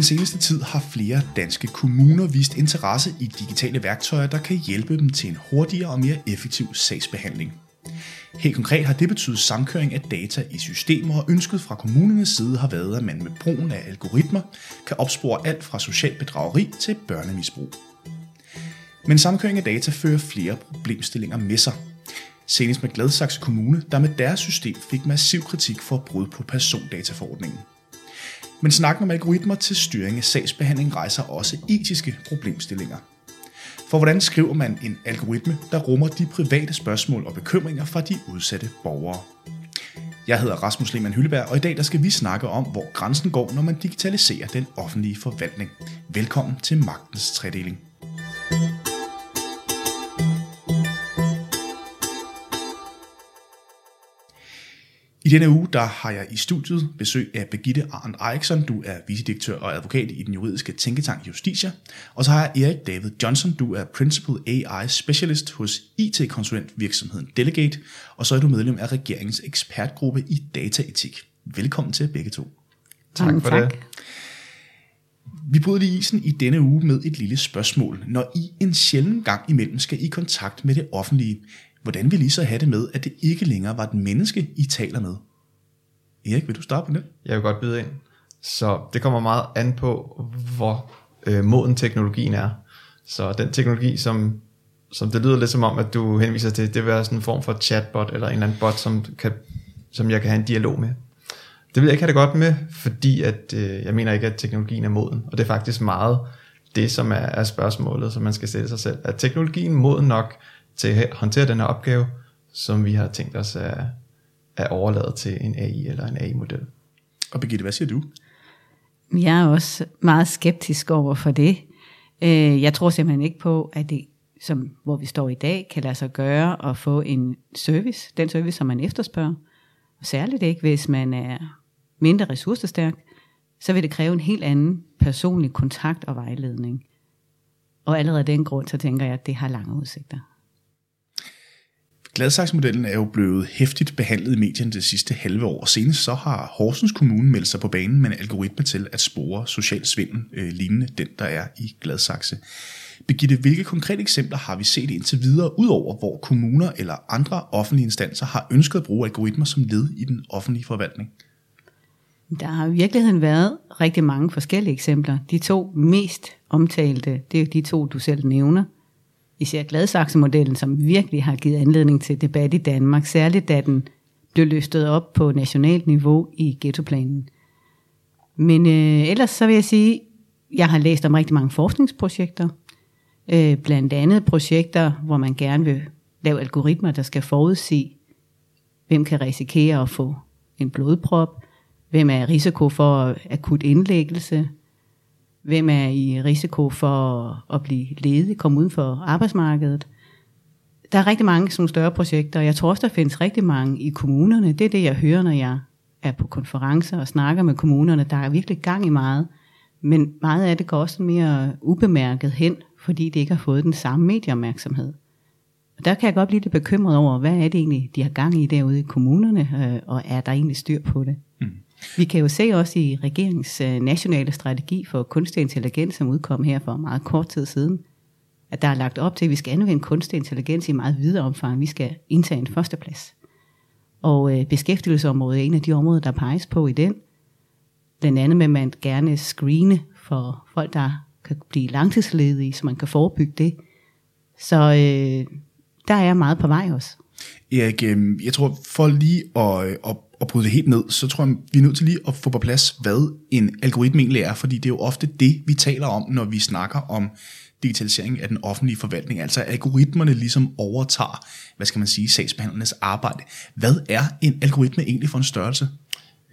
Den seneste tid har flere danske kommuner vist interesse i digitale værktøjer, der kan hjælpe dem til en hurtigere og mere effektiv sagsbehandling. Helt konkret har det betydet samkøring af data i systemer, og ønsket fra kommunernes side har været, at man med brugen af algoritmer kan opspore alt fra social bedrageri til børnemisbrug. Men samkøring af data fører flere problemstillinger med sig. Senest med Gladsaxe Kommune, der med deres system fik massiv kritik for brud på persondataforordningen. Men snakken om algoritmer til styring af sagsbehandling rejser også etiske problemstillinger. For hvordan skriver man en algoritme, der rummer de private spørgsmål og bekymringer fra de udsatte borgere? Jeg hedder Rasmus Lehmann Hylleberg, og i dag der skal vi snakke om, hvor grænsen går, når man digitaliserer den offentlige forvaltning. Velkommen til Magtens Tredeling. Denne uge der har jeg i studiet besøg af Begitte Arndt Eriksson. Du er vicedirektør og advokat i den juridiske tænketank Justitia. Og så har jeg Erik David Johnson. Du er Principal AI Specialist hos IT-konsulent virksomheden Delegate. Og så er du medlem af regeringens ekspertgruppe i dataetik. Velkommen til begge to. Tak for tak. det. Vi bryder lige isen i denne uge med et lille spørgsmål. Når I en sjælden gang imellem skal i kontakt med det offentlige, Hvordan vil I så have det med, at det ikke længere var et menneske, I taler med? Erik, vil du starte på det? Jeg vil godt byde ind. Så det kommer meget an på, hvor øh, moden teknologien er. Så den teknologi, som, som det lyder lidt som om, at du henviser til, det vil være sådan en form for chatbot, eller en eller anden bot, som, kan, som jeg kan have en dialog med. Det vil jeg ikke have det godt med, fordi at, øh, jeg mener ikke, at teknologien er moden. Og det er faktisk meget det, som er, er spørgsmålet, som man skal stille sig selv. Er teknologien moden nok til at håndtere den her opgave, som vi har tænkt os at, at overlade til en AI eller en AI-model. Og Birgitte, hvad siger du? Jeg er også meget skeptisk over for det. Øh, jeg tror simpelthen ikke på, at det, som, hvor vi står i dag, kan lade sig gøre at få en service, den service, som man efterspørger. Og særligt ikke, hvis man er mindre ressourcestærk, så vil det kræve en helt anden personlig kontakt og vejledning. Og allerede af den grund, så tænker jeg, at det har lange udsigter. Gladsaksmodellen er jo blevet hæftigt behandlet i medierne det sidste halve år. Senest så har Horsens Kommune meldt sig på banen med en algoritme til at spore social svindel øh, lignende den, der er i Gladsaxe. Begitte, hvilke konkrete eksempler har vi set indtil videre, udover hvor kommuner eller andre offentlige instanser har ønsket at bruge algoritmer som led i den offentlige forvaltning? Der har i virkeligheden været rigtig mange forskellige eksempler. De to mest omtalte, det er de to, du selv nævner – især Gladsaxe-modellen, som virkelig har givet anledning til debat i Danmark, særligt da den blev løftet op på nationalt niveau i ghettoplanen. Men øh, ellers så vil jeg sige, jeg har læst om rigtig mange forskningsprojekter, øh, blandt andet projekter, hvor man gerne vil lave algoritmer, der skal forudse, hvem kan risikere at få en blodprop, hvem er risiko for akut indlæggelse, Hvem er i risiko for at blive ledig, komme uden for arbejdsmarkedet? Der er rigtig mange sådan større projekter, og jeg tror også, der findes rigtig mange i kommunerne. Det er det, jeg hører, når jeg er på konferencer og snakker med kommunerne. Der er virkelig gang i meget, men meget af det går også mere ubemærket hen, fordi det ikke har fået den samme medieopmærksomhed. Og der kan jeg godt blive lidt bekymret over, hvad er det egentlig, de har gang i derude i kommunerne, øh, og er der egentlig styr på det? Vi kan jo se også i regeringens øh, nationale strategi for kunstig intelligens, som udkom her for meget kort tid siden, at der er lagt op til, at vi skal anvende kunstig intelligens i meget videre omfang. Vi skal indtage en førsteplads. Og øh, beskæftigelsesområdet er en af de områder, der peges på i den. Blandt andet med, at man gerne screene for folk, der kan blive langtidsledige, så man kan forebygge det. Så øh, der er meget på vej også. Erik, øh, jeg tror for lige at, øh, at at bryde det helt ned, så tror jeg, vi er nødt til lige at få på plads, hvad en algoritme egentlig er, fordi det er jo ofte det, vi taler om, når vi snakker om digitalisering af den offentlige forvaltning, altså algoritmerne ligesom overtager, hvad skal man sige, sagsbehandlernes arbejde. Hvad er en algoritme egentlig for en størrelse?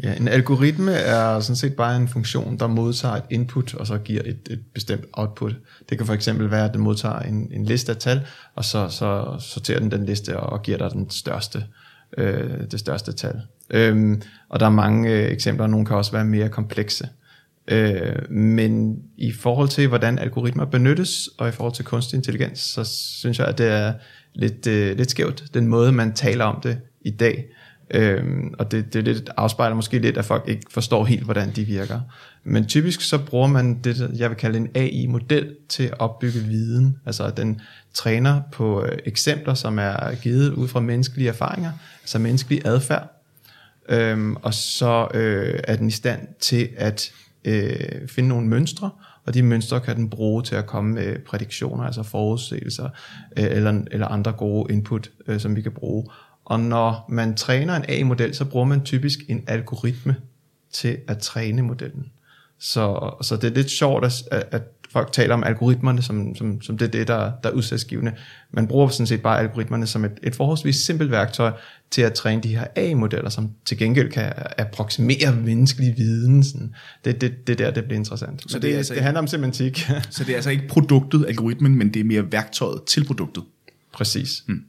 Ja, en algoritme er sådan set bare en funktion, der modtager et input, og så giver et, et bestemt output. Det kan for eksempel være, at den modtager en, en liste af tal, og så, så sorterer den den liste og giver dig den største, øh, det største tal. Øhm, og der er mange øh, eksempler, nogle kan også være mere komplekse. Øh, men i forhold til, hvordan algoritmer benyttes, og i forhold til kunstig intelligens, så synes jeg, at det er lidt, øh, lidt skævt, den måde, man taler om det i dag. Øhm, og det, det lidt afspejler måske lidt, at folk ikke forstår helt, hvordan de virker. Men typisk så bruger man det, jeg vil kalde en AI-model til at opbygge viden. Altså at den træner på øh, eksempler, som er givet ud fra menneskelige erfaringer, altså menneskelig adfærd. Øhm, og så øh, er den i stand til at øh, finde nogle mønstre, og de mønstre kan den bruge til at komme med prædiktioner, altså forudsigelser, øh, eller, eller andre gode input, øh, som vi kan bruge. Og når man træner en AI-model, så bruger man typisk en algoritme til at træne modellen. Så, så det er lidt sjovt, at, at folk taler om algoritmerne, som, som, som det er det, der, der er udsatsgivende. Man bruger sådan set bare algoritmerne som et, et forholdsvis simpelt værktøj til at træne de her AI-modeller, som til gengæld kan approximere menneskelig viden. Sådan. Det, det, det er der, det bliver interessant. Så det, det, altså det handler om semantik. så det er altså ikke produktet, algoritmen, men det er mere værktøjet til produktet. Præcis. Hmm.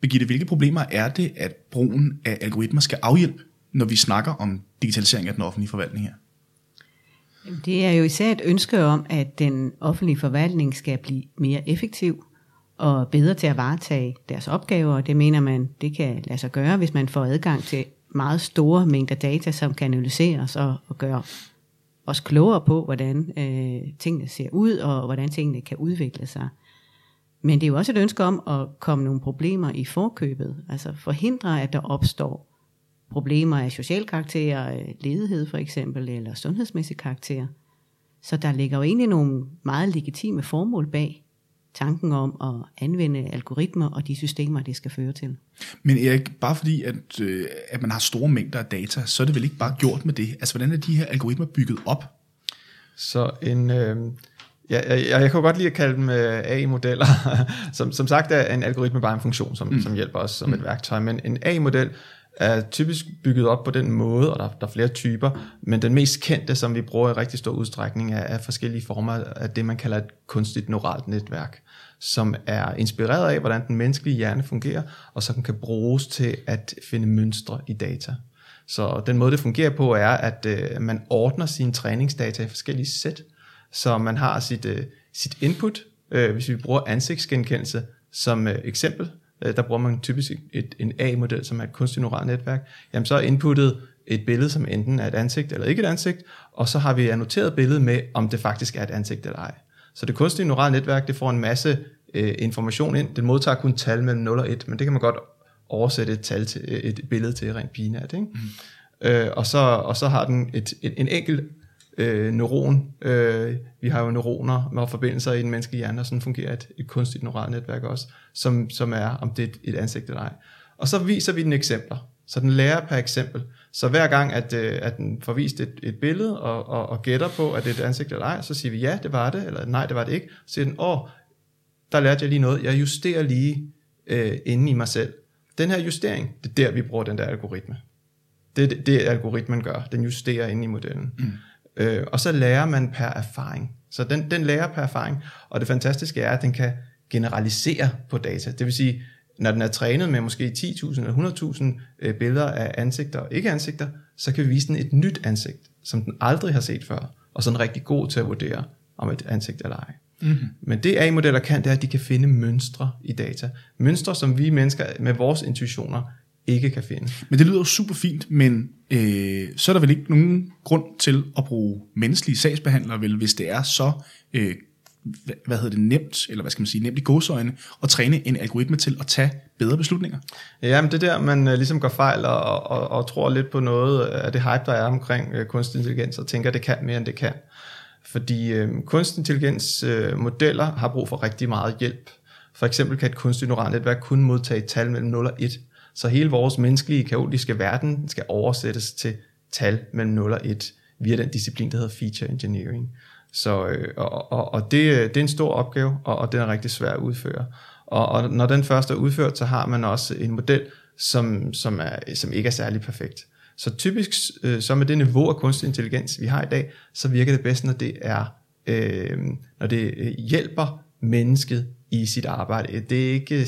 Birgitte, hvilke problemer er det, at brugen af algoritmer skal afhjælpe, når vi snakker om digitalisering af den offentlige forvaltning her? Det er jo især et ønske om, at den offentlige forvaltning skal blive mere effektiv og bedre til at varetage deres opgaver, og det mener man, det kan lade sig gøre, hvis man får adgang til meget store mængder data, som kan analyseres og, og gøre os klogere på, hvordan øh, tingene ser ud, og hvordan tingene kan udvikle sig. Men det er jo også et ønske om at komme nogle problemer i forkøbet, altså forhindre, at der opstår problemer af social karakter, ledighed for eksempel, eller sundhedsmæssig karakter. Så der ligger jo egentlig nogle meget legitime formål bag tanken om at anvende algoritmer og de systemer, det skal føre til. Men Erik, bare fordi, at, øh, at man har store mængder af data, så er det vel ikke bare gjort med det? Altså, hvordan er de her algoritmer bygget op? Så en, øh, Ja, jeg, jeg kan godt lide at kalde dem øh, AI-modeller. som, som sagt er en algoritme bare en funktion, som, mm. som hjælper os som mm. et værktøj, men en AI-model er typisk bygget op på den måde, og der, der er flere typer, men den mest kendte, som vi bruger i rigtig stor udstrækning, er, er forskellige former af det, man kalder et kunstigt neuralt netværk, som er inspireret af, hvordan den menneskelige hjerne fungerer, og som kan bruges til at finde mønstre i data. Så den måde, det fungerer på, er, at øh, man ordner sine træningsdata i forskellige sæt, så man har sit, øh, sit input, øh, hvis vi bruger ansigtsgenkendelse som øh, eksempel, øh, der bruger man typisk et, en A-model, som er et kunstigt neuralt netværk, jamen så er inputtet et billede, som enten er et ansigt eller ikke et ansigt, og så har vi annoteret billedet med, om det faktisk er et ansigt eller ej. Så det kunstige neurale netværk, det får en masse øh, information ind. Det modtager kun tal mellem 0 og 1, men det kan man godt oversætte et, tal til, et billede til rent binært. Ikke? Mm. Øh, og, så, og så har den et, en, en enkelt øh, neuron. Øh, vi har jo neuroner med forbindelser i den menneskelige hjerne, og sådan fungerer et, et kunstigt neuralt netværk også, som, som er, om det er et, et ansigt eller ej. Og så viser vi den eksempler. Så den lærer per eksempel. Så hver gang, at, øh, at den får vist et, et billede og, og, og gætter på, at det er et ansigt eller ej, så siger vi, ja, det var det, eller nej, det var det ikke. Så siger den, åh, der lærte jeg lige noget. Jeg justerer lige øh, inde i mig selv. Den her justering, det er der, vi bruger den der algoritme. Det er det, det algoritmen gør. Den justerer inde i modellen. Mm. Øh, og så lærer man per erfaring. Så den, den lærer per erfaring, og det fantastiske er, at den kan generalisere på data. Det vil sige, når den er trænet med måske 10.000 eller 100.000 øh, billeder af ansigter og ikke ansigter, så kan vi vise den et nyt ansigt, som den aldrig har set før, og så er den rigtig god til at vurdere, om et ansigt eller ej. Mm-hmm. Men det AI-modeller kan, det er, at de kan finde mønstre i data. Mønstre, som vi mennesker med vores intuitioner ikke kan finde. Men det lyder jo super fint, men øh, så er der vel ikke nogen grund til at bruge menneskelige sagsbehandlere, vel, hvis det er så øh, hvad hedder det, nemt, eller hvad skal man sige, nemt i godsøjne, at træne en algoritme til at tage bedre beslutninger. Ja, men det der, man uh, ligesom går fejl og, og, og tror lidt på noget af det hype, der er omkring uh, kunstig intelligens, og tænker, at det kan mere, end det kan. Fordi uh, kunstig intelligens uh, modeller har brug for rigtig meget hjælp. For eksempel kan et kunstigt neuralt netværk kun modtage tal mellem 0 og 1, så hele vores menneskelige, kaotiske verden skal oversættes til tal mellem 0 og 1 via den disciplin, der hedder feature engineering. Så, øh, og, og, og det, øh, det er en stor opgave, og, og den er rigtig svær at udføre. Og, og når den først er udført, så har man også en model, som, som, er, som ikke er særlig perfekt. Så typisk, øh, så med det niveau af kunstig intelligens, vi har i dag, så virker det bedst, når det er, øh, når det øh, hjælper mennesket i sit arbejde. Det er ikke,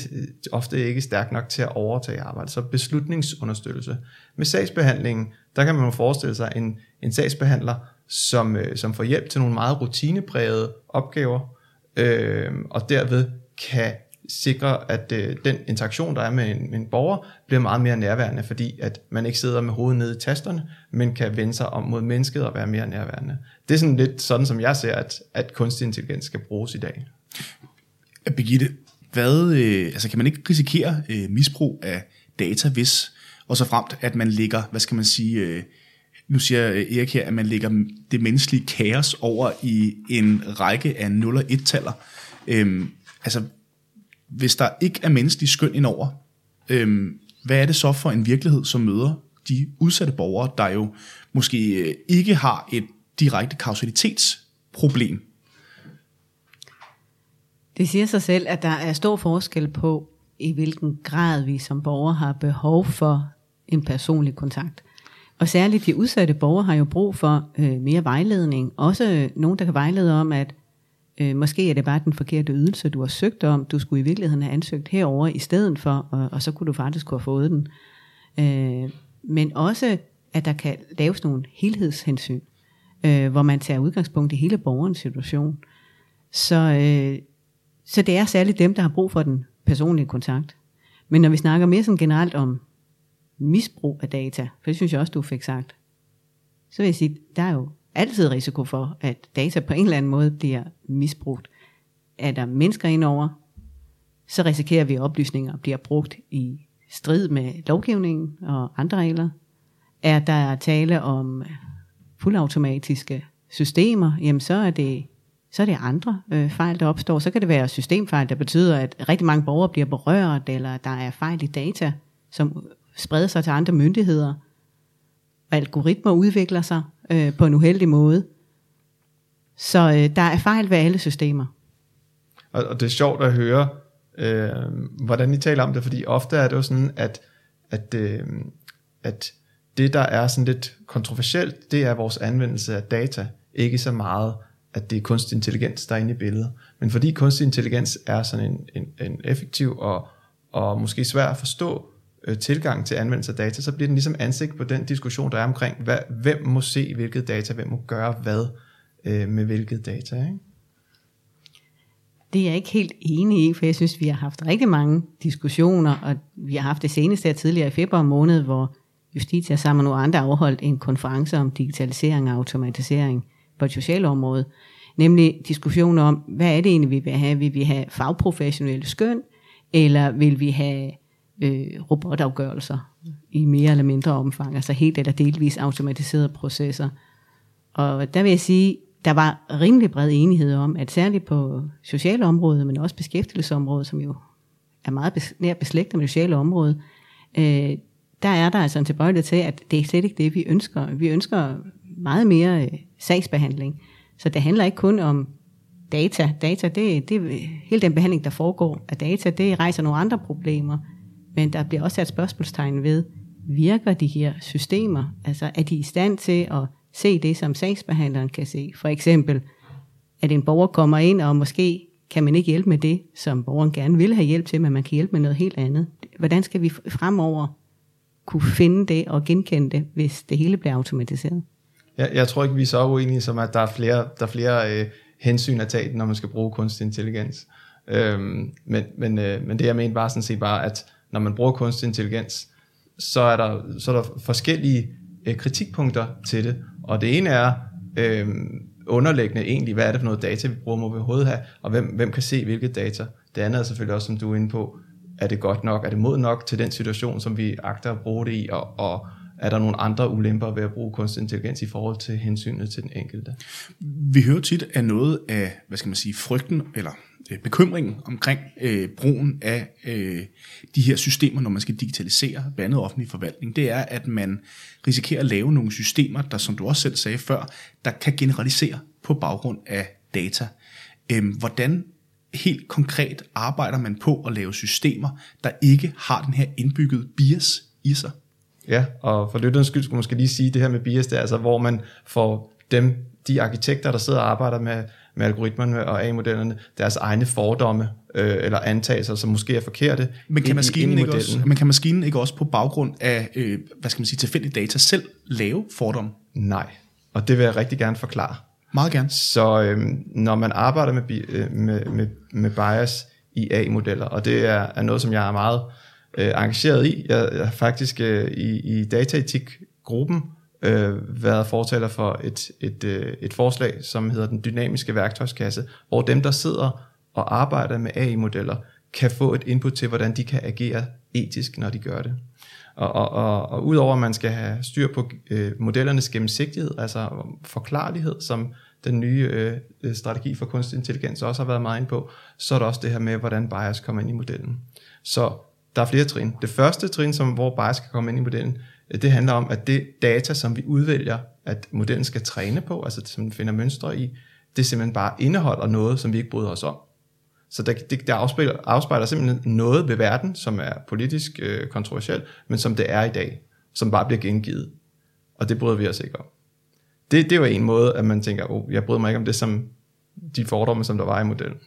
ofte ikke stærkt nok til at overtage arbejde, så beslutningsunderstøttelse. Med sagsbehandlingen, der kan man forestille sig en, en sagsbehandler, som, øh, som får hjælp til nogle meget rutineprægede opgaver, øh, og derved kan sikre, at øh, den interaktion, der er med en, med en borger, bliver meget mere nærværende, fordi at man ikke sidder med hovedet nede i tasterne, men kan vende sig om mod mennesket og være mere nærværende. Det er sådan lidt sådan, som jeg ser, at, at kunstig intelligens skal bruges i dag. Birgitte, hvad, øh, altså kan man ikke risikere øh, misbrug af data, hvis og så fremt, at man ligger, hvad skal man sige, øh, nu siger Erik her, at man lægger det menneskelige kaos over i en række af 0 og 1-taller. Øhm, altså, hvis der ikke er menneskelig skøn indover, øhm, hvad er det så for en virkelighed, som møder de udsatte borgere, der jo måske øh, ikke har et direkte kausalitetsproblem? Det siger sig selv, at der er stor forskel på, i hvilken grad vi som borgere har behov for en personlig kontakt. Og særligt de udsatte borgere har jo brug for øh, mere vejledning. Også øh, nogen, der kan vejlede om, at øh, måske er det bare den forkerte ydelse, du har søgt om. Du skulle i virkeligheden have ansøgt herover i stedet for, og, og så kunne du faktisk have fået den. Øh, men også, at der kan laves nogle helhedshensyn, øh, hvor man tager udgangspunkt i hele borgerens situation. Så, øh, så det er særligt dem, der har brug for den personlige kontakt. Men når vi snakker mere sådan generelt om misbrug af data, for det synes jeg også, du fik sagt, så vil jeg sige, der er jo altid risiko for, at data på en eller anden måde bliver misbrugt. Er der mennesker indover, så risikerer vi, at oplysninger bliver brugt i strid med lovgivningen og andre regler. Er der tale om fuldautomatiske systemer, jamen så er det så er det andre øh, fejl, der opstår. Så kan det være systemfejl, der betyder, at rigtig mange borgere bliver berørt, eller der er fejl i data, som spreder sig til andre myndigheder. Og algoritmer udvikler sig øh, på en uheldig måde. Så øh, der er fejl ved alle systemer. Og, og det er sjovt at høre, øh, hvordan I taler om det, fordi ofte er det jo sådan, at, at, øh, at det, der er sådan lidt kontroversielt, det er vores anvendelse af data, ikke så meget, at det er kunstig intelligens, der er inde i billedet. Men fordi kunstig intelligens er sådan en, en, en effektiv og, og måske svær at forstå øh, tilgang til anvendelse af data, så bliver den ligesom ansigt på den diskussion, der er omkring, hvad, hvem må se hvilket data, hvem må gøre hvad øh, med hvilket data. Ikke? Det er jeg ikke helt enig i, for jeg synes, vi har haft rigtig mange diskussioner, og vi har haft det seneste her tidligere i februar måned, hvor Justitia sammen med nogle andre afholdt en konference om digitalisering og automatisering på et socialt område, nemlig diskussioner om, hvad er det egentlig, vi vil have? Vil vi have fagprofessionelle skøn, eller vil vi have øh, robotafgørelser i mere eller mindre omfang, altså helt eller delvis automatiserede processer. Og der vil jeg sige, der var rimelig bred enighed om, at særligt på sociale område, men også beskæftigelsesområdet, som jo er meget bes- nær beslægtet med det sociale område, øh, der er der altså en tilbøjelighed til, at det er slet ikke det, vi ønsker. Vi ønsker meget mere øh, sagsbehandling. Så det handler ikke kun om data. Data, det, det hele den behandling, der foregår af data, det rejser nogle andre problemer. Men der bliver også sat spørgsmålstegn ved, virker de her systemer? Altså er de i stand til at se det, som sagsbehandleren kan se? For eksempel, at en borger kommer ind, og måske kan man ikke hjælpe med det, som borgeren gerne vil have hjælp til, men man kan hjælpe med noget helt andet. Hvordan skal vi fremover kunne finde det og genkende det, hvis det hele bliver automatiseret? Jeg, jeg tror ikke, vi er så uenige som, at der er flere, der er flere øh, hensyn at tage, når man skal bruge kunstig intelligens. Øhm, men, men, øh, men det jeg mente var sådan set bare, at når man bruger kunstig intelligens, så er der, så er der forskellige øh, kritikpunkter til det. Og det ene er øh, underliggende egentlig, hvad er det for noget data, vi bruger, må vi overhovedet have, og hvem, hvem kan se hvilke data. Det andet er selvfølgelig også, som du er inde på, er det godt nok, er det mod nok til den situation, som vi agter at bruge det i, og, og er der nogle andre ulemper ved at bruge kunstig intelligens i forhold til hensynet til den enkelte? Vi hører tit af noget af, hvad skal man sige, frygten, eller øh, bekymringen omkring øh, brugen af øh, de her systemer, når man skal digitalisere blandt andet offentlig forvaltning, det er, at man risikerer at lave nogle systemer, der, som du også selv sagde før, der kan generalisere på baggrund af data. Øhm, hvordan helt konkret arbejder man på at lave systemer, der ikke har den her indbygget bias i sig? Ja, og for lytterens skyld skulle man måske lige sige det her med bias, det er altså, hvor man får dem, de arkitekter, der sidder og arbejder med, med algoritmerne og AI-modellerne, deres egne fordomme øh, eller antagelser, som måske er forkerte. Men kan, maskinen ikke også, modellen. men kan maskinen ikke også på baggrund af, øh, hvad skal man sige, tilfældige data selv lave fordomme? Nej, og det vil jeg rigtig gerne forklare. Meget gerne. Så øhm, når man arbejder med, bi- øh, med, med, med bias i AI-modeller, og det er, er noget, som jeg er meget øh, Øh, engageret i. Jeg, jeg har faktisk øh, i, i dataetik-gruppen øh, været fortaler for et, et, øh, et forslag, som hedder den dynamiske værktøjskasse, hvor dem, der sidder og arbejder med AI-modeller, kan få et input til, hvordan de kan agere etisk, når de gør det. Og, og, og, og udover at man skal have styr på øh, modellernes gennemsigtighed, altså forklarlighed, som den nye øh, strategi for kunstig intelligens også har været meget inde på, så er der også det her med, hvordan bias kommer ind i modellen. Så der er flere trin. Det første trin, som, hvor bias kan komme ind i modellen, øh, det handler om, at det data, som vi udvælger, at modellen skal træne på, altså som den finder mønstre i, det simpelthen bare indeholder noget, som vi ikke bryder os om. Så der, det, der afspejler, afspejler simpelthen noget ved verden, som er politisk øh, kontroversielt, men som det er i dag, som bare bliver gengivet. Og det bryder vi os ikke om. Det, det var en måde, at man tænker, oh, jeg bryder mig ikke om det, som de fordomme, som der var i modellen.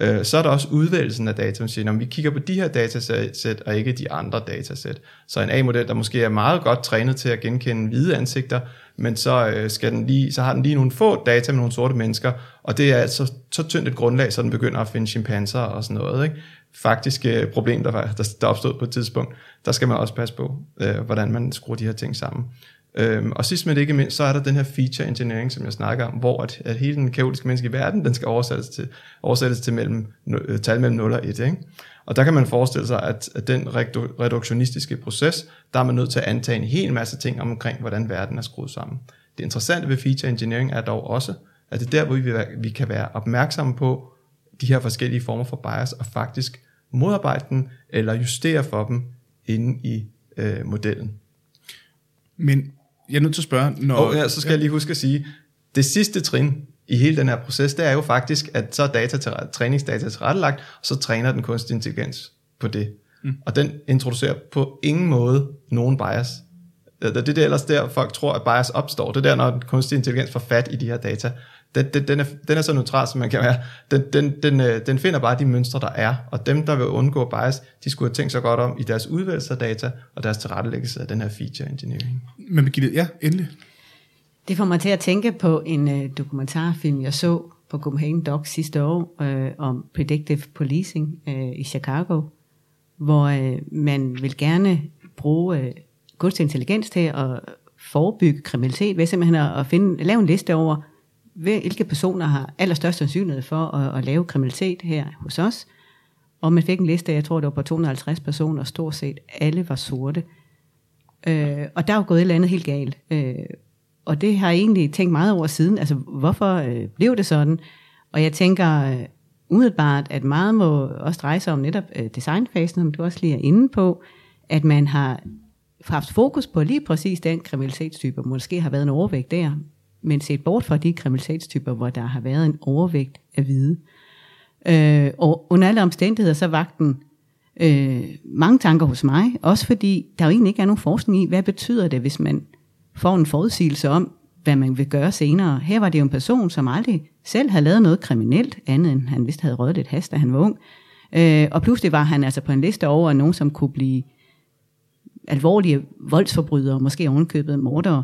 Øh, så er der også udvælgelsen af data, som siger, når vi kigger på de her datasæt, og ikke de andre datasæt. Så en A-model, der måske er meget godt trænet til at genkende hvide ansigter, men så, øh, skal den lige, så har den lige nogle få data med nogle sorte mennesker, og det er altså så tyndt et grundlag, så den begynder at finde chimpanser og sådan noget. Ikke? Faktisk et problem, der, var, der, der opstod på et tidspunkt, der skal man også passe på, øh, hvordan man skruer de her ting sammen. Øhm, og sidst men ikke mindst, så er der den her feature engineering, som jeg snakker om, hvor at, at hele den kaotiske menneske i verden, den skal oversættes til, oversættes til mellem, øh, tal mellem 0 og 1. Ikke? Og der kan man forestille sig, at, at den redu- reduktionistiske proces, der er man nødt til at antage en hel masse ting omkring, hvordan verden er skruet sammen. Det interessante ved feature engineering er dog også, at det er der, hvor vi, vi kan være opmærksomme på de her forskellige former for bias, og faktisk modarbejde dem, eller justere for dem inde i øh, modellen. Men jeg er nødt til at spørge, når... Og ja, så skal jeg lige huske at sige, det sidste trin i hele den her proces, det er jo faktisk, at så er data til, træningsdata tilrettelagt, og så træner den kunstig intelligens på det. Mm. Og den introducerer på ingen måde nogen bias. Det er det er ellers der, folk tror, at bias opstår. Det er der, når den kunstig intelligens får fat i de her data. Den, den, den, er, den er så neutral, som man kan være. Den, den, den, øh, den finder bare de mønstre, der er. Og dem, der vil undgå bias, de skulle have tænkt sig godt om i deres udvælgelse af data, og deres tilrettelæggelse af den her feature engineering. Men Birgitte, ja, endelig. Det får mig til at tænke på en øh, dokumentarfilm, jeg så på Copenhagen Docs sidste år, øh, om predictive policing øh, i Chicago, hvor øh, man vil gerne bruge øh, kunstig intelligens til at forebygge kriminalitet, ved simpelthen at, at finde, lave en liste over, hvilke personer har allerstørst sandsynlighed for at, at lave kriminalitet her hos os. Og man fik en liste, jeg tror det var på 250 personer, og stort set alle var sorte. Øh, og der er jo gået et eller andet helt galt. Øh, og det har jeg egentlig tænkt meget over siden. Altså, hvorfor øh, blev det sådan? Og jeg tænker øh, umiddelbart, at meget må også dreje sig om netop øh, designfasen, som du også lige er inde på, at man har haft fokus på lige præcis den kriminalitetstype, måske har været en overvægt der, men set bort fra de kriminalitetstyper, hvor der har været en overvægt af hvide. Øh, og under alle omstændigheder, så vagten den øh, mange tanker hos mig, også fordi der jo egentlig ikke er nogen forskning i, hvad betyder det, hvis man får en forudsigelse om, hvad man vil gøre senere. Her var det jo en person, som aldrig selv havde lavet noget kriminelt, andet end han vist havde røget lidt has, da han var ung. Øh, og pludselig var han altså på en liste over nogen, som kunne blive alvorlige voldsforbrydere, måske ovenkøbet mordere.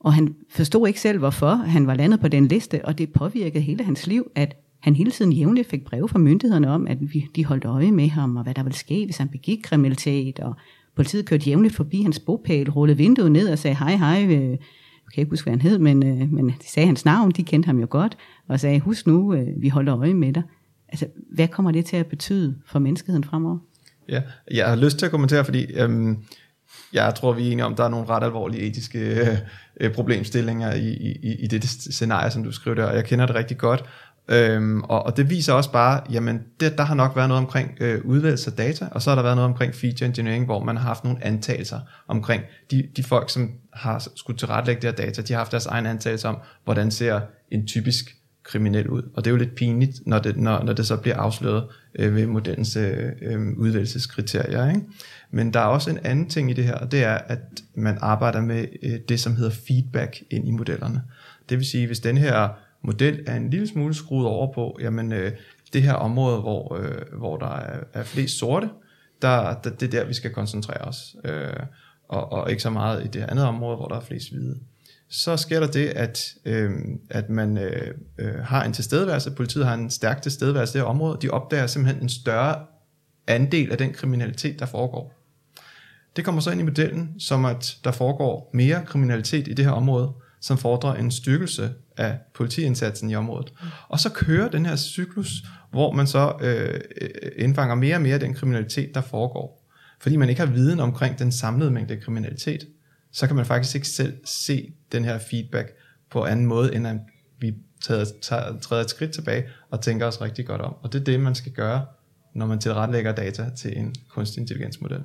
Og han forstod ikke selv, hvorfor han var landet på den liste, og det påvirkede hele hans liv, at han hele tiden jævnligt fik breve fra myndighederne om, at vi, de holdt øje med ham, og hvad der ville ske, hvis han begik kriminalitet, og politiet kørte jævnligt forbi hans bopæl, rullede vinduet ned og sagde, hej, hej, øh, jeg kan ikke huske, hvad han hed, men, øh, men de sagde hans navn, de kendte ham jo godt, og sagde, husk nu, øh, vi holder øje med dig. Altså, hvad kommer det til at betyde for menneskeheden fremover? Ja, jeg har lyst til at kommentere, fordi øhm, jeg tror, vi er enige om, at der er nogle ret alvorlige etiske øh, øh problemstillinger i, i, i det scenarie, som du skriver der, og jeg kender det rigtig godt. Øhm, og, og det viser også bare, jamen det, der har nok været noget omkring øh, udvalgelse af data, og så har der været noget omkring feature engineering, hvor man har haft nogle antagelser omkring de, de folk, som har skulle tilrettelægge det her data, de har haft deres egen antagelse om, hvordan ser en typisk kriminel ud. Og det er jo lidt pinligt, når det, når, når det så bliver afsløret øh, ved modellens øh, øh udvalgelseskriterier. Ikke? Men der er også en anden ting i det her, og det er, at man arbejder med øh, det, som hedder feedback ind i modellerne. Det vil sige, hvis den her model er en lille smule skruet over på, jamen øh, det her område, hvor, øh, hvor der er, er flest sorte, der, der, det er der, vi skal koncentrere os. Øh, og, og ikke så meget i det andet område, hvor der er flest hvide så sker der det, at, øh, at man øh, øh har en tilstedeværelse, politiet har en stærk tilstedeværelse i det her område, de opdager simpelthen en større andel af den kriminalitet, der foregår. Det kommer så ind i modellen, som at der foregår mere kriminalitet i det her område, som fordrer en styrkelse af politiindsatsen i området. Og så kører den her cyklus, hvor man så øh, øh, indfanger mere og mere af den kriminalitet, der foregår. Fordi man ikke har viden omkring den samlede mængde kriminalitet så kan man faktisk ikke selv se den her feedback på anden måde, end at vi tager, tager, træder et skridt tilbage og tænker os rigtig godt om. Og det er det, man skal gøre, når man tilrettelægger data til en kunstig intelligensmodel.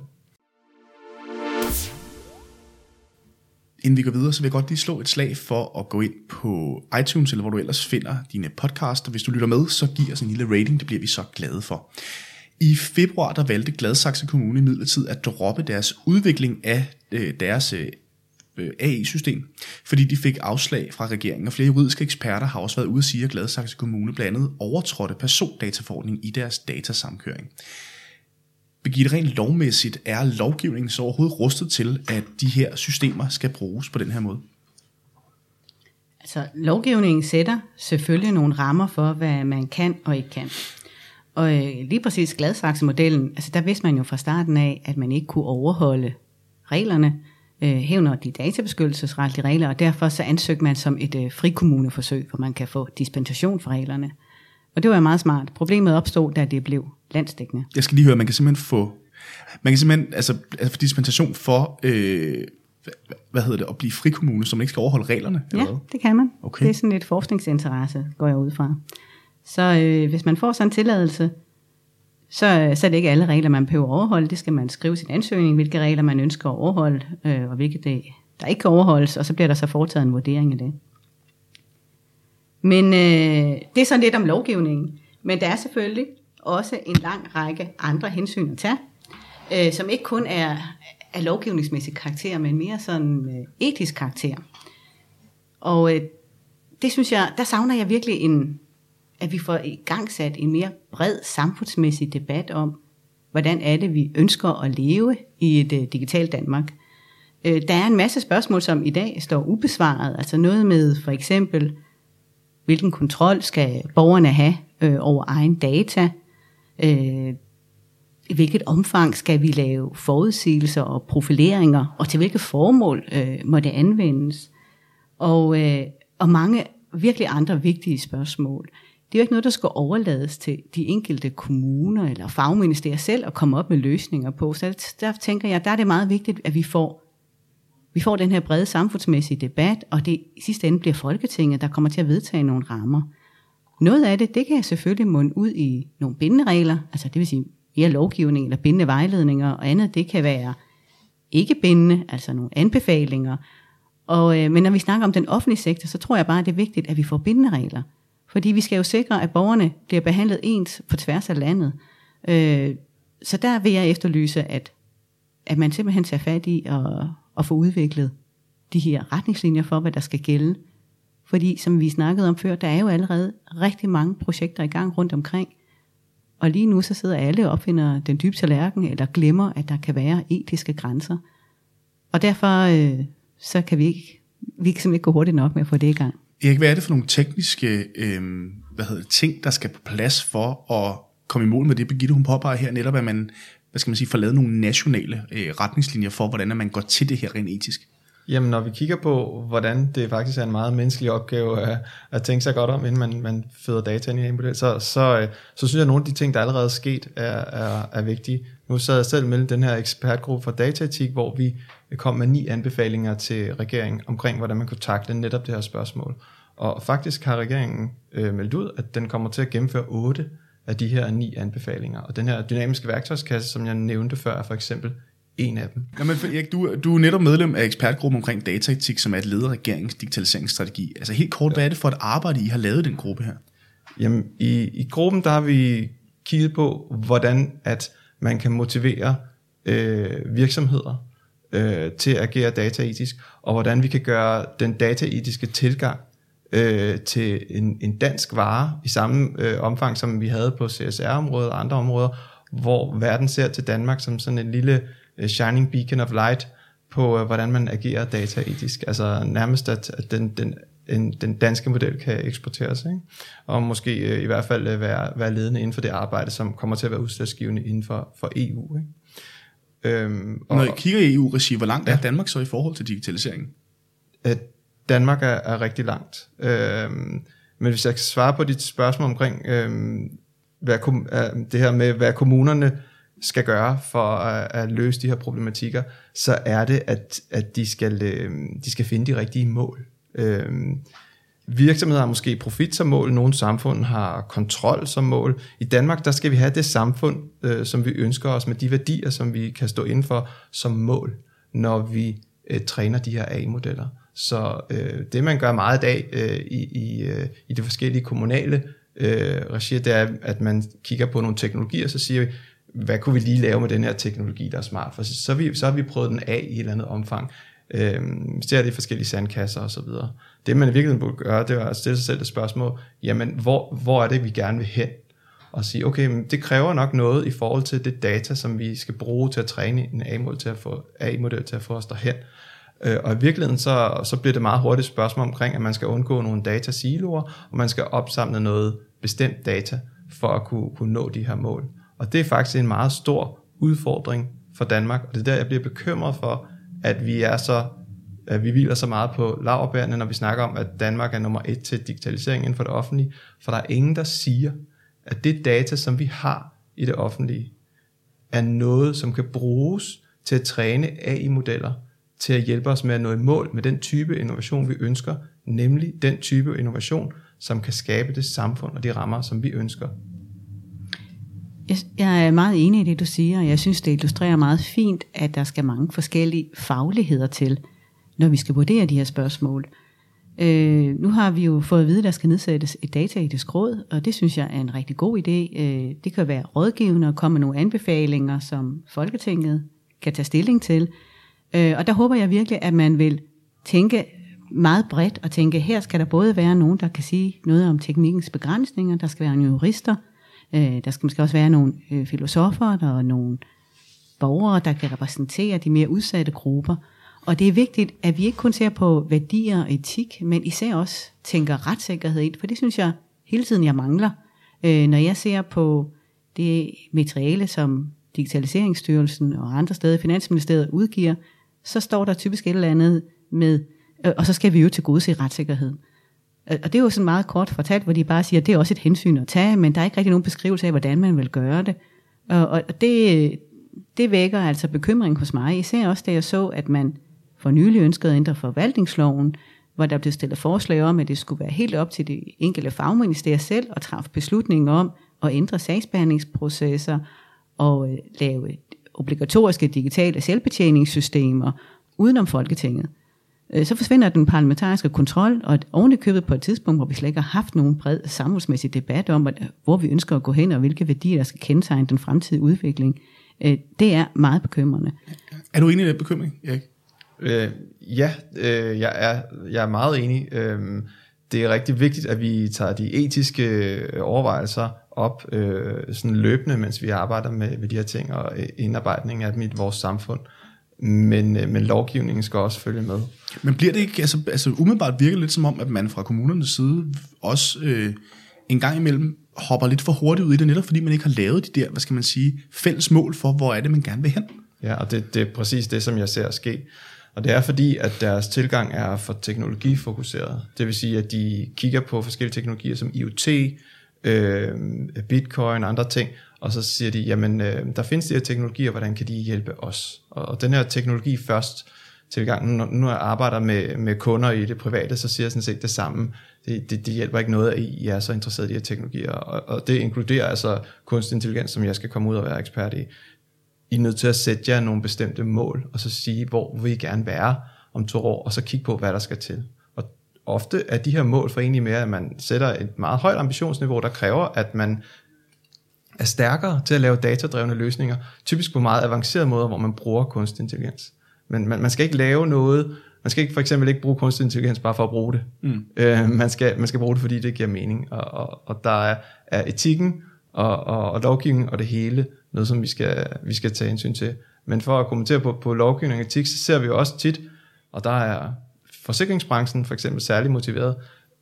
Inden vi går videre, så vil jeg godt lige slå et slag for at gå ind på iTunes, eller hvor du ellers finder dine podcasts, og hvis du lytter med, så giv os en lille rating, det bliver vi så glade for. I februar der valgte Gladsaxe Kommune midlertid at droppe deres udvikling af øh, deres øh, AI-system, fordi de fik afslag fra regeringen, og flere juridiske eksperter har også været ude at sige, at Gladsaxe Kommune blandt andet overtrådte persondataforordningen i deres datasamkøring. Birgitte, rent lovmæssigt er lovgivningen så overhovedet rustet til, at de her systemer skal bruges på den her måde? Altså, lovgivningen sætter selvfølgelig nogle rammer for, hvad man kan og ikke kan. Og øh, lige præcis Gladsaxe-modellen, altså der vidste man jo fra starten af, at man ikke kunne overholde reglerne, øh, hævner de databeskyttelsesretlige regler, og derfor så ansøgte man som et øh, frikommuneforsøg, hvor man kan få dispensation fra reglerne. Og det var jo meget smart. Problemet opstod, da det blev landsdækkende. Jeg skal lige høre, man kan simpelthen få, man kan simpelthen altså, altså få dispensation for, øh, hvad hedder det, at blive frikommune, som ikke skal overholde reglerne? Eller ja, hvad? det kan man. Okay. Det er sådan et forskningsinteresse, går jeg ud fra. Så øh, hvis man får sådan en tilladelse, så, så er det ikke alle regler, man behøver at overholde. Det skal man skrive sin ansøgning, hvilke regler man ønsker at overholde, øh, og hvilke det, der ikke kan overholdes, og så bliver der så foretaget en vurdering af det. Men øh, det er sådan lidt om lovgivningen. Men der er selvfølgelig også en lang række andre hensyn at tage, øh, som ikke kun er af lovgivningsmæssig karakter, men mere sådan øh, etisk karakter. Og øh, det synes jeg, der savner jeg virkelig en, at vi får i gang sat en mere bred samfundsmæssig debat om, hvordan er det, vi ønsker at leve i et øh, digitalt Danmark. Øh, der er en masse spørgsmål, som i dag står ubesvaret. Altså noget med for eksempel, hvilken kontrol skal borgerne have øh, over egen data? Øh, I hvilket omfang skal vi lave forudsigelser og profileringer? Og til hvilke formål øh, må det anvendes? Og, øh, og mange virkelig andre vigtige spørgsmål det er jo ikke noget, der skal overlades til de enkelte kommuner eller fagministerier selv at komme op med løsninger på. Så der tænker jeg, der er det meget vigtigt, at vi får, vi får den her brede samfundsmæssige debat, og det i sidste ende bliver Folketinget, der kommer til at vedtage nogle rammer. Noget af det, det kan selvfølgelig munde ud i nogle bindende regler, altså det vil sige mere lovgivning eller bindende vejledninger, og andet det kan være ikke bindende, altså nogle anbefalinger. Og, øh, men når vi snakker om den offentlige sektor, så tror jeg bare, at det er vigtigt, at vi får bindende regler. Fordi vi skal jo sikre, at borgerne bliver behandlet ens på tværs af landet. Øh, så der vil jeg efterlyse, at, at man simpelthen tager fat i at, at få udviklet de her retningslinjer for, hvad der skal gælde. Fordi som vi snakkede om før, der er jo allerede rigtig mange projekter i gang rundt omkring. Og lige nu så sidder alle og opfinder den dybe tallerken, eller glemmer, at der kan være etiske grænser. Og derfor øh, så kan vi ikke, vi kan simpelthen ikke gå hurtigt nok med at få det i gang. Erik, hvad er det for nogle tekniske øh, hvad hedder det, ting, der skal på plads for at komme i mål med det, Birgitte hun påpeger her, netop at man, hvad skal man sige, får lavet nogle nationale øh, retningslinjer for, hvordan man går til det her rent etisk? Jamen, når vi kigger på, hvordan det faktisk er en meget menneskelig opgave at, at tænke sig godt om, inden man, man føder data ind i en model, så, så, øh, så synes jeg, at nogle af de ting, der allerede er sket, er, er, er vigtige. Nu sad jeg selv med den her ekspertgruppe for dataetik, hvor vi kom med ni anbefalinger til regeringen omkring, hvordan man kunne takle netop det her spørgsmål. Og faktisk har regeringen øh, meldt ud, at den kommer til at gennemføre otte af de her ni anbefalinger. Og den her dynamiske værktøjskasse, som jeg nævnte før, er for eksempel en af dem. Jamen, for Erik, du, du er netop medlem af ekspertgruppen omkring dataetik, som er et leder af regeringens digitaliseringsstrategi. Altså helt kort, ja. hvad er det for et arbejde, I har lavet den gruppe her? Jamen, i, i gruppen der har vi kigget på, hvordan at man kan motivere øh, virksomheder øh, til at agere dataetisk, og hvordan vi kan gøre den dataetiske tilgang øh, til en, en dansk vare i samme øh, omfang, som vi havde på CSR-området og andre områder, hvor verden ser til Danmark som sådan en lille shining beacon of light på, uh, hvordan man agerer dataetisk. Altså nærmest, at, at den, den, en, den danske model kan eksporteres, ikke? og måske uh, i hvert fald uh, være, være ledende inden for det arbejde, som kommer til at være udslagsgivende inden for, for EU. Ikke? Øhm, og, Når I kigger i EU-regi, hvor langt ja. er Danmark så i forhold til digitaliseringen? At Danmark er, er rigtig langt. Øhm, men hvis jeg kan svare på dit spørgsmål omkring, øhm, hvad, det her med, hvad kommunerne skal gøre for at, at løse de her problematikker, så er det, at, at de, skal, øh, de skal finde de rigtige mål. Øhm, virksomheder har måske profit som mål, nogle samfund har kontrol som mål. I Danmark, der skal vi have det samfund, øh, som vi ønsker os, med de værdier, som vi kan stå inden for som mål, når vi øh, træner de her AI-modeller. Så øh, det, man gør meget i dag øh, i, i, øh, i de forskellige kommunale øh, regi, det er, at man kigger på nogle teknologier, så siger vi, hvad kunne vi lige lave med den her teknologi, der er smart? For så, vi, så har vi prøvet den af i et eller andet omfang. Øh, ser det i forskellige sandkasser og så videre. Det man i virkeligheden burde gøre, det er at stille sig selv et spørgsmål, jamen hvor, hvor er det, vi gerne vil hen? Og sige, okay, men det kræver nok noget i forhold til det data, som vi skal bruge til at træne en AI-model til at få, AI-model til at få os derhen. Øh, og i virkeligheden så, så bliver det meget hurtigt et spørgsmål omkring, at man skal undgå nogle datasiloer, og man skal opsamle noget bestemt data for at kunne, kunne nå de her mål. Og det er faktisk en meget stor udfordring for Danmark, og det er der, jeg bliver bekymret for, at vi er så at vi hviler så meget på laverbærene, når vi snakker om, at Danmark er nummer et til digitalisering inden for det offentlige, for der er ingen, der siger, at det data, som vi har i det offentlige, er noget, som kan bruges til at træne AI-modeller, til at hjælpe os med at nå i mål med den type innovation, vi ønsker, nemlig den type innovation, som kan skabe det samfund og de rammer, som vi ønsker. Jeg er meget enig i det, du siger, og jeg synes, det illustrerer meget fint, at der skal mange forskellige fagligheder til, når vi skal vurdere de her spørgsmål. Øh, nu har vi jo fået at vide, at der skal nedsættes et dataetisk råd, og det synes jeg er en rigtig god idé. Øh, det kan være rådgivende og komme med nogle anbefalinger, som Folketinget kan tage stilling til. Øh, og der håber jeg virkelig, at man vil tænke meget bredt og tænke, her skal der både være nogen, der kan sige noget om teknikkens begrænsninger, der skal være nogle jurister, øh, der skal måske også være nogle øh, filosofer, der er nogle borgere, der kan repræsentere de mere udsatte grupper. Og det er vigtigt, at vi ikke kun ser på værdier og etik, men især også tænker retssikkerhed ind, for det synes jeg hele tiden, jeg mangler. Øh, når jeg ser på det materiale, som Digitaliseringsstyrelsen og andre steder, Finansministeriet udgiver, så står der typisk et eller andet med, øh, og så skal vi jo til gode se retssikkerheden. Og det er jo sådan meget kort fortalt, hvor de bare siger, at det er også et hensyn at tage, men der er ikke rigtig nogen beskrivelse af, hvordan man vil gøre det. Og, og det, det vækker altså bekymring hos mig, især også da jeg så, at man for nylig ønskede at ændre forvaltningsloven, hvor der blev stillet forslag om, at det skulle være helt op til de enkelte fagministerier selv at træffe beslutninger om at ændre sagsbehandlingsprocesser og øh, lave obligatoriske digitale selvbetjeningssystemer udenom Folketinget. Øh, så forsvinder den parlamentariske kontrol, og oven købet på et tidspunkt, hvor vi slet ikke har haft nogen bred samfundsmæssig debat om, hvor vi ønsker at gå hen, og hvilke værdier, der skal kendetegne den fremtidige udvikling, øh, det er meget bekymrende. Er du enig i den bekymring, Erik? Øh, ja, øh, jeg, er, jeg er meget enig. Øh, det er rigtig vigtigt, at vi tager de etiske overvejelser op øh, sådan løbende, mens vi arbejder med, med de her ting og indarbejdning af dem i vores samfund. Men, øh, men lovgivningen skal også følge med. Men bliver det ikke, altså, altså umiddelbart virker lidt som om, at man fra kommunernes side også øh, en gang imellem hopper lidt for hurtigt ud i det, netop fordi man ikke har lavet de der, hvad skal man sige, fælles mål for, hvor er det, man gerne vil hen. Ja, og det, det er præcis det, som jeg ser ske. Og det er fordi, at deres tilgang er for teknologifokuseret. Det vil sige, at de kigger på forskellige teknologier som IoT, øh, bitcoin og andre ting, og så siger de, jamen øh, der findes de her teknologier, hvordan kan de hjælpe os? Og, og den her teknologi først tilgang, når nu jeg arbejder med, med kunder i det private, så siger jeg sådan set det samme. Det, det, det hjælper ikke noget, at I er så interesseret i de her teknologier, og, og det inkluderer altså kunstig intelligens, som jeg skal komme ud og være ekspert i. I er nødt til at sætte jer nogle bestemte mål, og så sige, hvor vil I gerne være om to år, og så kigge på, hvad der skal til. Ofte er de her mål for egentlig med, at man sætter et meget højt ambitionsniveau, der kræver, at man er stærkere til at lave datadrevne løsninger, typisk på meget avancerede måder, hvor man bruger kunstig intelligens. Men man, man skal ikke lave noget, man skal ikke for eksempel ikke bruge kunstig intelligens bare for at bruge det. Mm. Øh, man, skal, man skal bruge det, fordi det giver mening. Og, og, og der er, er etikken og, og, og lovgivning og det hele noget, som vi skal, vi skal tage hensyn til. Men for at kommentere på, på lovgivning og etik, så ser vi jo også tit, og der er forsikringsbranchen for eksempel særlig motiveret,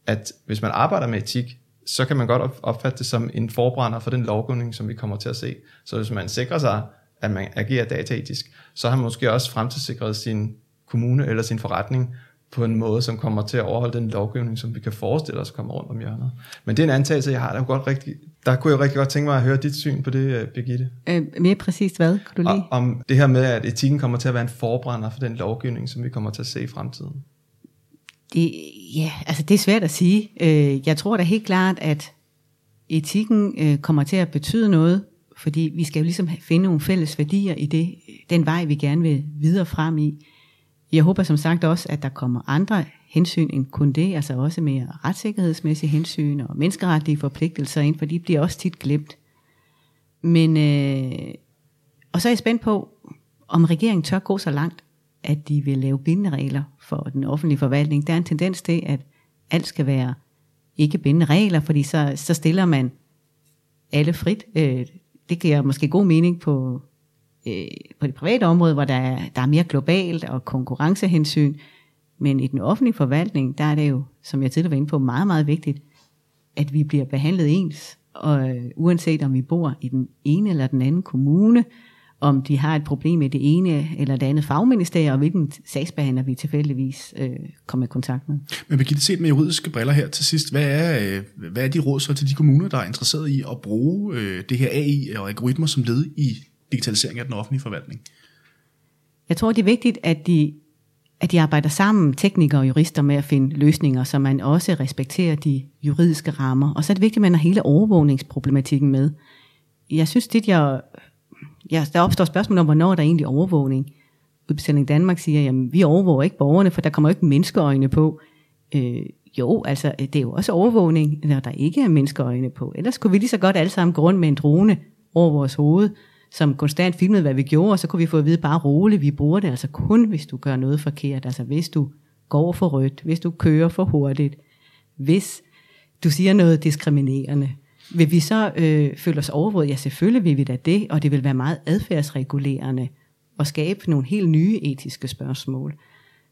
at hvis man arbejder med etik, så kan man godt opfatte det som en forbrænder for den lovgivning, som vi kommer til at se. Så hvis man sikrer sig, at man agerer dataetisk, så har man måske også fremtidssikret sin kommune eller sin forretning på en måde, som kommer til at overholde den lovgivning, som vi kan forestille os kommer rundt om hjørnet. Men det er en antagelse, jeg har. Der, godt rigtig, der kunne jeg rigtig godt tænke mig at høre dit syn på det, øh, Birgitte. Øh, mere præcist hvad, kan du lige? Og, om det her med, at etikken kommer til at være en forbrænder for den lovgivning, som vi kommer til at se i fremtiden. Det, ja, altså det er svært at sige. Øh, jeg tror da helt klart, at etikken øh, kommer til at betyde noget, fordi vi skal jo ligesom finde nogle fælles værdier i det, den vej, vi gerne vil videre frem i. Jeg håber som sagt også, at der kommer andre hensyn end kun det, altså også mere retssikkerhedsmæssige hensyn og menneskeretlige forpligtelser ind, for de bliver også tit glemt. Men, øh, og så er jeg spændt på, om regeringen tør gå så langt, at de vil lave bindende regler for den offentlige forvaltning. Der er en tendens til, at alt skal være ikke bindende regler, fordi så, så stiller man alle frit. Øh, det giver måske god mening på, øh, på det private område, hvor der er, der er mere globalt og konkurrencehensyn. Men i den offentlige forvaltning, der er det jo, som jeg tidligere var inde på, meget, meget vigtigt, at vi bliver behandlet ens. Og øh, uanset om vi bor i den ene eller den anden kommune, om de har et problem med det ene eller det andet fagministerium, og hvilken sagsbehandler vi tilfældigvis øh, kommer i kontakt med. Men Birgitte, set med juridiske briller her til sidst, hvad er, øh, hvad er de råd så til de kommuner, der er interesseret i at bruge øh, det her AI og algoritmer som led i digitalisering af den offentlige forvaltning? Jeg tror, det er vigtigt, at de, at de arbejder sammen, teknikere og jurister, med at finde løsninger, så man også respekterer de juridiske rammer. Og så er det vigtigt, at man har hele overvågningsproblematikken med. Jeg synes, det jeg ja, der opstår spørgsmål om, hvornår der er egentlig overvågning. Udbetaling Danmark siger, jamen vi overvåger ikke borgerne, for der kommer ikke menneskeøjne på. Øh, jo, altså det er jo også overvågning, når der ikke er menneskeøjne på. Ellers kunne vi lige så godt alle sammen gå rundt med en drone over vores hoved, som konstant filmede, hvad vi gjorde, og så kunne vi få at vide bare roligt, vi bruger det altså kun, hvis du gør noget forkert. Altså hvis du går for rødt, hvis du kører for hurtigt, hvis du siger noget diskriminerende, vil vi så øh, føle os overvåget? Ja, selvfølgelig vil vi da det, og det vil være meget adfærdsregulerende og skabe nogle helt nye etiske spørgsmål.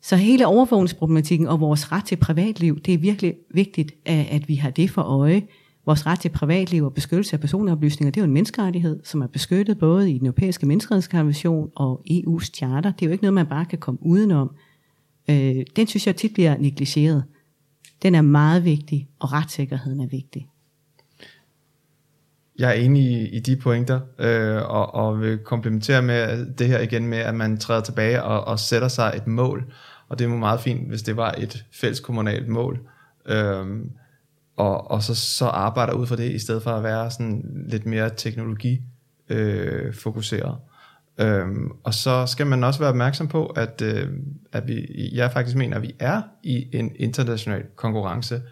Så hele overvågningsproblematikken og vores ret til privatliv, det er virkelig vigtigt, at vi har det for øje. Vores ret til privatliv og beskyttelse af personoplysninger, det er jo en menneskerettighed, som er beskyttet både i den europæiske menneskerettighedskonvention og EU's charter. Det er jo ikke noget, man bare kan komme udenom. Øh, den synes jeg tit bliver negligeret. Den er meget vigtig, og retssikkerheden er vigtig jeg er enig i, i de pointer, øh, og, og vil komplementere med det her igen med, at man træder tilbage og, og sætter sig et mål. Og det er meget fint, hvis det var et fælles kommunalt mål. Øh, og, og så, så arbejder ud fra det, i stedet for at være sådan lidt mere teknologi øh, fokuseret. Øhm, og så skal man også være opmærksom på, at, øh, at vi, jeg faktisk mener, at vi er i en international konkurrence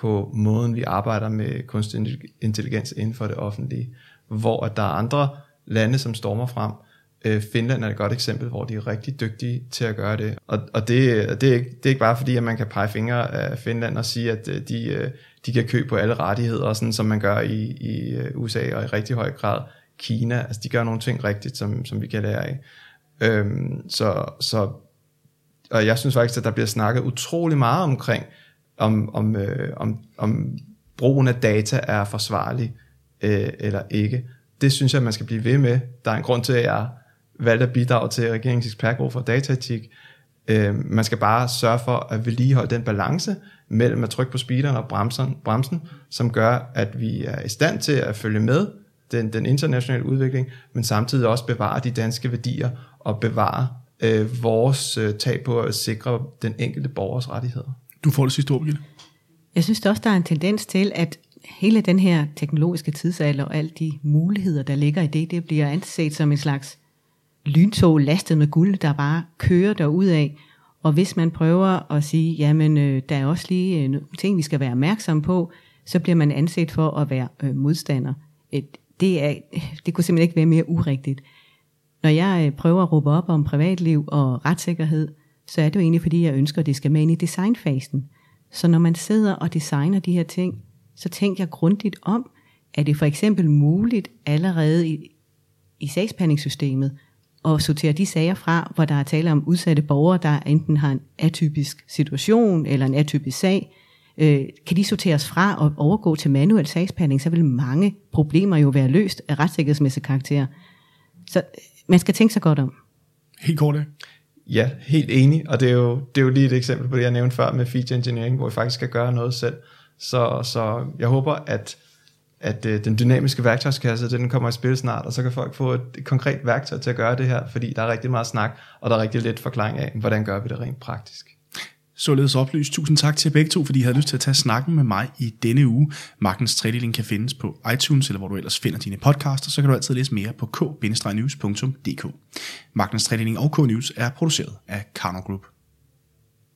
på måden, vi arbejder med kunstig intelligens inden for det offentlige, hvor at der er andre lande, som stormer frem. Øh, Finland er et godt eksempel, hvor de er rigtig dygtige til at gøre det. Og, og det, det, er ikke, det er ikke bare fordi, at man kan pege fingre af Finland og sige, at øh, de, øh, de kan købe på alle rettigheder, sådan som man gør i, i øh, USA og i rigtig høj grad Kina. Altså de gør nogle ting rigtigt, som, som vi kan lære af. Øhm, så, så, og jeg synes faktisk, at der bliver snakket utrolig meget omkring, om, om, øh, om, om brugen af data er forsvarlig øh, eller ikke. Det synes jeg, man skal blive ved med. Der er en grund til, at jeg valgte at bidrage til regeringens ekspertgruppe for dataetik. Øh, man skal bare sørge for at vedligeholde den balance mellem at trykke på speederen og bremsen, bremsen, som gør, at vi er i stand til at følge med den, den internationale udvikling, men samtidig også bevare de danske værdier og bevare øh, vores øh, tag på at sikre den enkelte borgers rettigheder. Du får det sidste ord, Birgitte. Jeg synes også, der er en tendens til, at hele den her teknologiske tidsalder og alle de muligheder, der ligger i det, det bliver anset som en slags lyntog lastet med guld, der bare kører derud af. Og hvis man prøver at sige, jamen øh, der er også lige øh, nogle ting, vi skal være opmærksom på, så bliver man anset for at være øh, modstander. Øh, det, er, det kunne simpelthen ikke være mere urigtigt. Når jeg øh, prøver at råbe op om privatliv og retssikkerhed, så er det jo egentlig, fordi jeg ønsker, at det skal med ind i designfasen. Så når man sidder og designer de her ting, så tænker jeg grundigt om, er det for eksempel muligt allerede i, i sagsbehandlingssystemet at sortere de sager fra, hvor der er tale om udsatte borgere, der enten har en atypisk situation eller en atypisk sag, øh, kan de sorteres fra og overgå til manuel sagsbehandling, så vil mange problemer jo være løst af retssikkerhedsmæssig karakter. Så øh, man skal tænke sig godt om. Helt kort. Ja, helt enig, og det er, jo, det er jo lige et eksempel på det, jeg nævnte før med feature engineering, hvor vi faktisk skal gøre noget selv. Så, så jeg håber, at, at øh, den dynamiske værktøjskasse, den kommer i spil snart, og så kan folk få et, et konkret værktøj til at gøre det her, fordi der er rigtig meget snak, og der er rigtig lidt forklaring af, hvordan gør vi det rent praktisk. Således oplyst. Tusind tak til begge to, fordi I havde lyst til at tage snakken med mig i denne uge. Magtens tredeling kan findes på iTunes, eller hvor du ellers finder dine podcaster, så kan du altid læse mere på k-news.dk. Magtens tredeling og K-News er produceret af Karno Group.